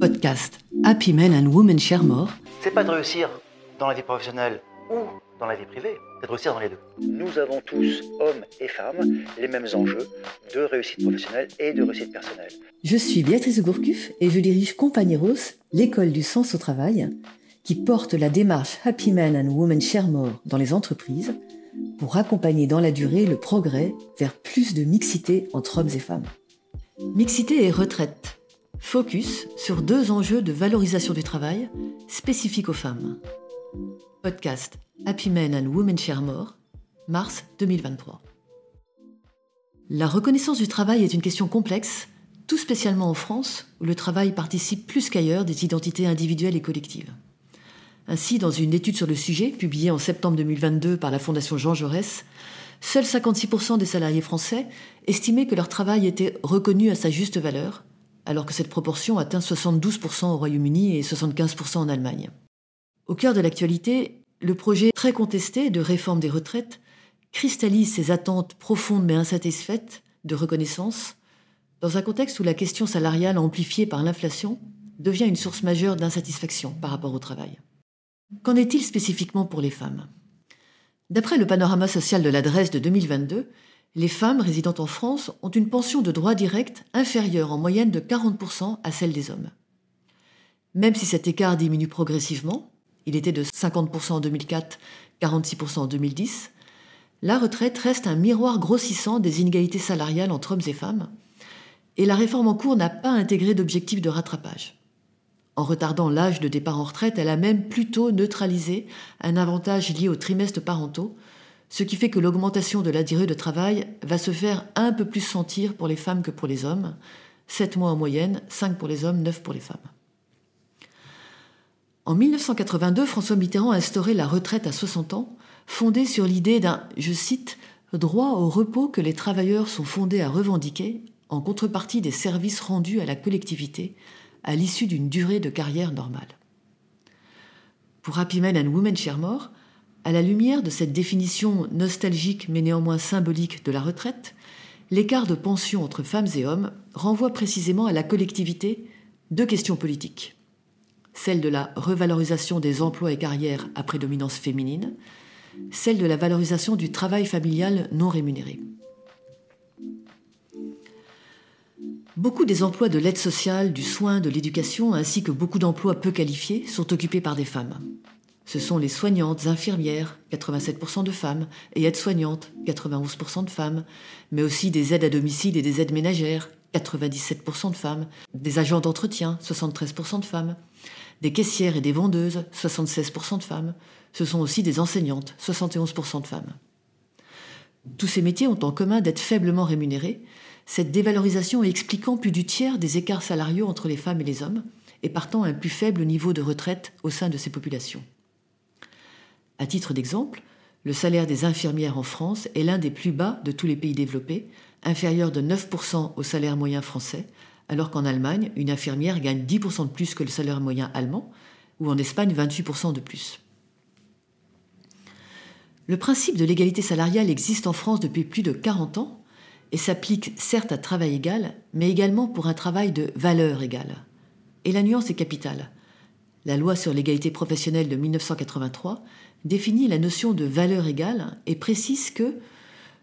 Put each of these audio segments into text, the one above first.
Podcast Happy Men and Women Share More. C'est pas de réussir dans la vie professionnelle ou dans la vie privée, c'est de réussir dans les deux. Nous avons tous, hommes et femmes, les mêmes enjeux de réussite professionnelle et de réussite personnelle. Je suis Béatrice Gourcuff et je dirige Compagneros, l'école du sens au travail, qui porte la démarche Happy Men and Women Share More dans les entreprises pour accompagner dans la durée le progrès vers plus de mixité entre hommes et femmes. Mixité et retraite. Focus sur deux enjeux de valorisation du travail spécifiques aux femmes. Podcast Happy Men and Women Share More, mars 2023. La reconnaissance du travail est une question complexe, tout spécialement en France, où le travail participe plus qu'ailleurs des identités individuelles et collectives. Ainsi, dans une étude sur le sujet, publiée en septembre 2022 par la Fondation Jean Jaurès, seuls 56% des salariés français estimaient que leur travail était reconnu à sa juste valeur, alors que cette proportion atteint 72% au Royaume-Uni et 75% en Allemagne. Au cœur de l'actualité, le projet très contesté de réforme des retraites cristallise ces attentes profondes mais insatisfaites de reconnaissance dans un contexte où la question salariale amplifiée par l'inflation devient une source majeure d'insatisfaction par rapport au travail. Qu'en est-il spécifiquement pour les femmes? D'après le panorama social de l'adresse de 2022, les femmes résidant en France ont une pension de droit direct inférieure en moyenne de 40% à celle des hommes. Même si cet écart diminue progressivement, il était de 50% en 2004, 46% en 2010, la retraite reste un miroir grossissant des inégalités salariales entre hommes et femmes, et la réforme en cours n'a pas intégré d'objectif de rattrapage. En retardant l'âge de départ en retraite, elle a même plutôt neutralisé un avantage lié aux trimestres parentaux, ce qui fait que l'augmentation de la durée de travail va se faire un peu plus sentir pour les femmes que pour les hommes. 7 mois en moyenne, 5 pour les hommes, 9 pour les femmes. En 1982, François Mitterrand a instauré la retraite à 60 ans, fondée sur l'idée d'un, je cite, droit au repos que les travailleurs sont fondés à revendiquer en contrepartie des services rendus à la collectivité, à l'issue d'une durée de carrière normale. Pour Happy Men and Women Sharemore, à la lumière de cette définition nostalgique mais néanmoins symbolique de la retraite, l'écart de pension entre femmes et hommes renvoie précisément à la collectivité deux questions politiques. Celle de la revalorisation des emplois et carrières à prédominance féminine, celle de la valorisation du travail familial non rémunéré. Beaucoup des emplois de l'aide sociale, du soin, de l'éducation, ainsi que beaucoup d'emplois peu qualifiés, sont occupés par des femmes. Ce sont les soignantes, infirmières, 87% de femmes, et aides-soignantes, 91% de femmes, mais aussi des aides à domicile et des aides ménagères, 97% de femmes, des agents d'entretien, 73% de femmes, des caissières et des vendeuses, 76% de femmes. Ce sont aussi des enseignantes, 71% de femmes. Tous ces métiers ont en commun d'être faiblement rémunérés, cette dévalorisation expliquant plus du tiers des écarts salariaux entre les femmes et les hommes, et partant un plus faible niveau de retraite au sein de ces populations. À titre d'exemple, le salaire des infirmières en France est l'un des plus bas de tous les pays développés, inférieur de 9% au salaire moyen français, alors qu'en Allemagne, une infirmière gagne 10% de plus que le salaire moyen allemand, ou en Espagne 28% de plus. Le principe de l'égalité salariale existe en France depuis plus de 40 ans, et s'applique certes à travail égal, mais également pour un travail de valeur égale. Et la nuance est capitale. La loi sur l'égalité professionnelle de 1983 définit la notion de valeur égale et précise que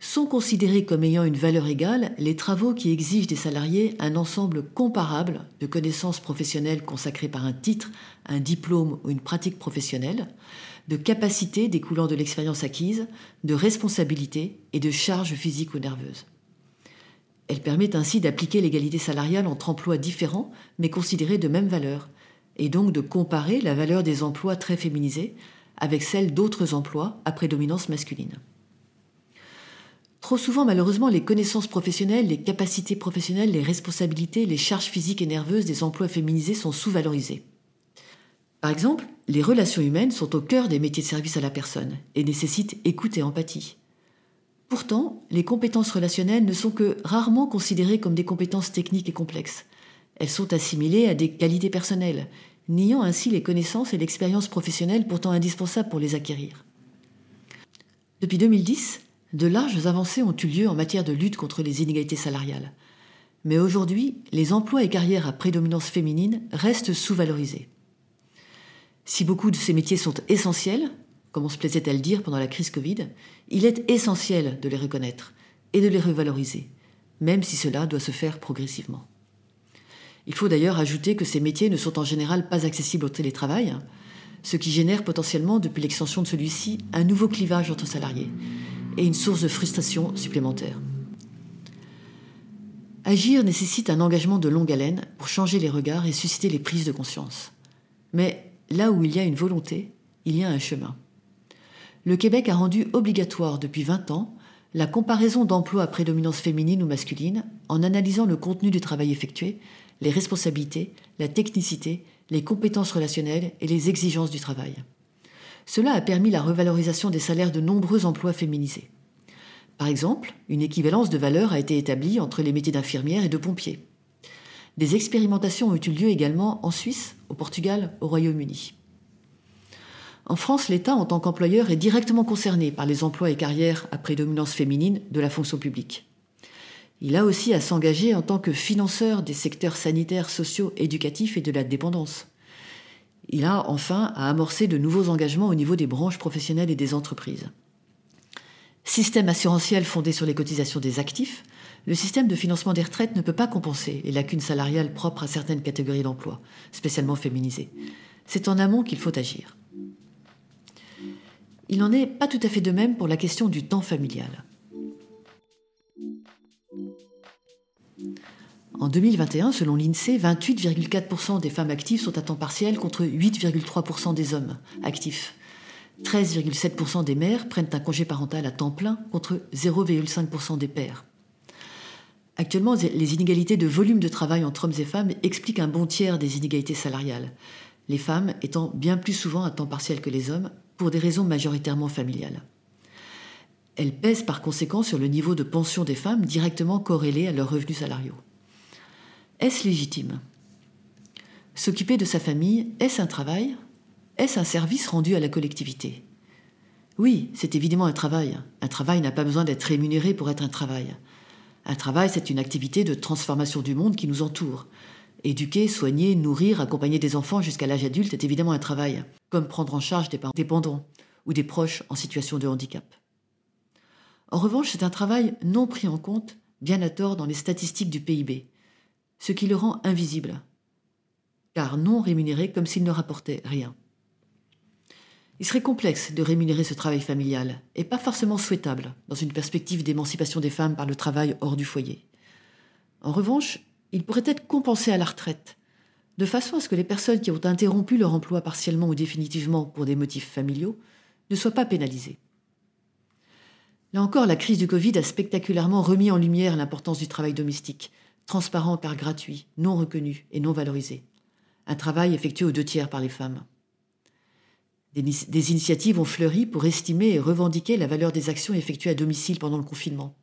sont considérés comme ayant une valeur égale les travaux qui exigent des salariés un ensemble comparable de connaissances professionnelles consacrées par un titre, un diplôme ou une pratique professionnelle, de capacités découlant de l'expérience acquise, de responsabilités et de charges physiques ou nerveuses. Elle permet ainsi d'appliquer l'égalité salariale entre emplois différents mais considérés de même valeur, et donc de comparer la valeur des emplois très féminisés avec celle d'autres emplois à prédominance masculine. Trop souvent, malheureusement, les connaissances professionnelles, les capacités professionnelles, les responsabilités, les charges physiques et nerveuses des emplois féminisés sont sous-valorisées. Par exemple, les relations humaines sont au cœur des métiers de service à la personne et nécessitent écoute et empathie. Pourtant, les compétences relationnelles ne sont que rarement considérées comme des compétences techniques et complexes. Elles sont assimilées à des qualités personnelles, niant ainsi les connaissances et l'expérience professionnelle pourtant indispensables pour les acquérir. Depuis 2010, de larges avancées ont eu lieu en matière de lutte contre les inégalités salariales. Mais aujourd'hui, les emplois et carrières à prédominance féminine restent sous-valorisés. Si beaucoup de ces métiers sont essentiels, comme on se plaisait à le dire pendant la crise Covid, il est essentiel de les reconnaître et de les revaloriser, même si cela doit se faire progressivement. Il faut d'ailleurs ajouter que ces métiers ne sont en général pas accessibles au télétravail, ce qui génère potentiellement, depuis l'extension de celui-ci, un nouveau clivage entre salariés et une source de frustration supplémentaire. Agir nécessite un engagement de longue haleine pour changer les regards et susciter les prises de conscience. Mais là où il y a une volonté, il y a un chemin. Le Québec a rendu obligatoire depuis 20 ans la comparaison d'emplois à prédominance féminine ou masculine en analysant le contenu du travail effectué, les responsabilités, la technicité, les compétences relationnelles et les exigences du travail. Cela a permis la revalorisation des salaires de nombreux emplois féminisés. Par exemple, une équivalence de valeur a été établie entre les métiers d'infirmière et de pompier. Des expérimentations ont eu lieu également en Suisse, au Portugal, au Royaume-Uni. En France, l'État, en tant qu'employeur, est directement concerné par les emplois et carrières à prédominance féminine de la fonction publique. Il a aussi à s'engager en tant que financeur des secteurs sanitaires, sociaux, éducatifs et de la dépendance. Il a enfin à amorcer de nouveaux engagements au niveau des branches professionnelles et des entreprises. Système assurantiel fondé sur les cotisations des actifs, le système de financement des retraites ne peut pas compenser les lacunes salariales propres à certaines catégories d'emplois, spécialement féminisées. C'est en amont qu'il faut agir. Il n'en est pas tout à fait de même pour la question du temps familial. En 2021, selon l'INSEE, 28,4% des femmes actives sont à temps partiel contre 8,3% des hommes actifs. 13,7% des mères prennent un congé parental à temps plein contre 0,5% des pères. Actuellement, les inégalités de volume de travail entre hommes et femmes expliquent un bon tiers des inégalités salariales, les femmes étant bien plus souvent à temps partiel que les hommes pour des raisons majoritairement familiales. Elles pèsent par conséquent sur le niveau de pension des femmes directement corrélé à leurs revenus salariaux. Est-ce légitime? S'occuper de sa famille, est-ce un travail? Est-ce un service rendu à la collectivité? Oui, c'est évidemment un travail. Un travail n'a pas besoin d'être rémunéré pour être un travail. Un travail, c'est une activité de transformation du monde qui nous entoure. Éduquer, soigner, nourrir, accompagner des enfants jusqu'à l'âge adulte est évidemment un travail, comme prendre en charge des parents dépendants ou des proches en situation de handicap. En revanche, c'est un travail non pris en compte, bien à tort, dans les statistiques du PIB ce qui le rend invisible, car non rémunéré comme s'il ne rapportait rien. Il serait complexe de rémunérer ce travail familial, et pas forcément souhaitable dans une perspective d'émancipation des femmes par le travail hors du foyer. En revanche, il pourrait être compensé à la retraite, de façon à ce que les personnes qui ont interrompu leur emploi partiellement ou définitivement pour des motifs familiaux ne soient pas pénalisées. Là encore, la crise du Covid a spectaculairement remis en lumière l'importance du travail domestique, transparent car gratuit, non reconnu et non valorisé. Un travail effectué aux deux tiers par les femmes. Des, initiatives ont fleuri pour estimer et revendiquer la valeur des actions effectuées à domicile pendant le confinement.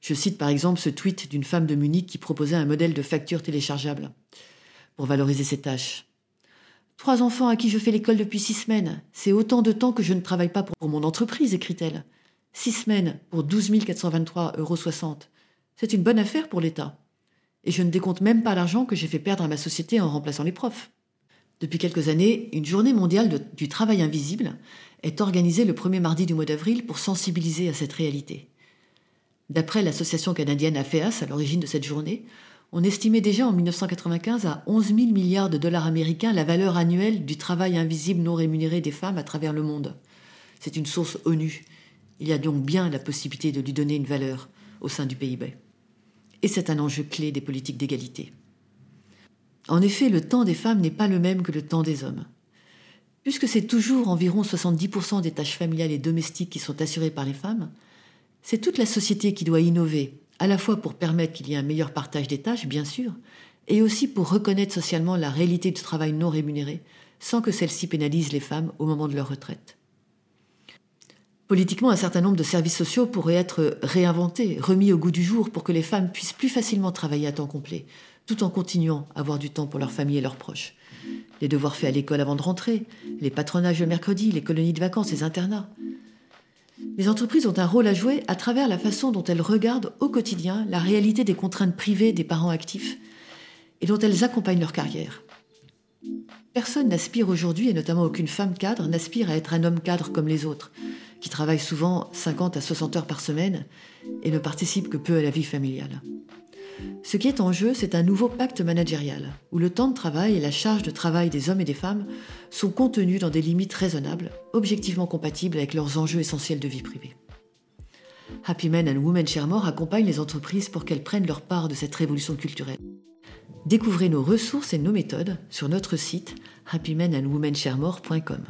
Je cite par exemple ce tweet d'une femme de Munich qui proposait un modèle de facture téléchargeable pour valoriser ses tâches. Trois enfants à qui je fais l'école depuis six semaines, c'est autant de temps que je ne travaille pas pour mon entreprise, écrit-elle. Six semaines pour 12 423,60 euros. C'est une bonne affaire pour l'État. Et je ne décompte même pas l'argent que j'ai fait perdre à ma société en remplaçant les profs. Depuis quelques années, une journée mondiale du travail invisible est organisée le premier mardi du mois d'avril pour sensibiliser à cette réalité. D'après l'association canadienne AFEAS, à l'origine de cette journée, on estimait déjà en 1995 à 11 000 milliards de dollars américains la valeur annuelle du travail invisible non rémunéré des femmes à travers le monde. C'est une source ONU. Il y a donc bien la possibilité de lui donner une valeur au sein du PIB et c'est un enjeu clé des politiques d'égalité. En effet, le temps des femmes n'est pas le même que le temps des hommes. Puisque c'est toujours environ 70% des tâches familiales et domestiques qui sont assurées par les femmes, c'est toute la société qui doit innover, à la fois pour permettre qu'il y ait un meilleur partage des tâches, bien sûr, et aussi pour reconnaître socialement la réalité du travail non rémunéré, sans que celle-ci pénalise les femmes au moment de leur retraite. Politiquement, un certain nombre de services sociaux pourraient être réinventés, remis au goût du jour pour que les femmes puissent plus facilement travailler à temps complet, tout en continuant à avoir du temps pour leur famille et leurs proches. Les devoirs faits à l'école avant de rentrer, les patronages le mercredi, les colonies de vacances, les internats. Les entreprises ont un rôle à jouer à travers la façon dont elles regardent au quotidien la réalité des contraintes privées des parents actifs et dont elles accompagnent leur carrière. Personne n'aspire aujourd'hui, et notamment aucune femme cadre, n'aspire à être un homme cadre comme les autres, qui travaille souvent 50 à 60 heures par semaine et ne participe que peu à la vie familiale. Ce qui est en jeu, c'est un nouveau pacte managérial, où le temps de travail et la charge de travail des hommes et des femmes sont contenus dans des limites raisonnables, objectivement compatibles avec leurs enjeux essentiels de vie privée. Happy Men and Women Sharemore accompagne les entreprises pour qu'elles prennent leur part de cette révolution culturelle. Découvrez nos ressources et nos méthodes sur notre site happymenandwomensharemore.com.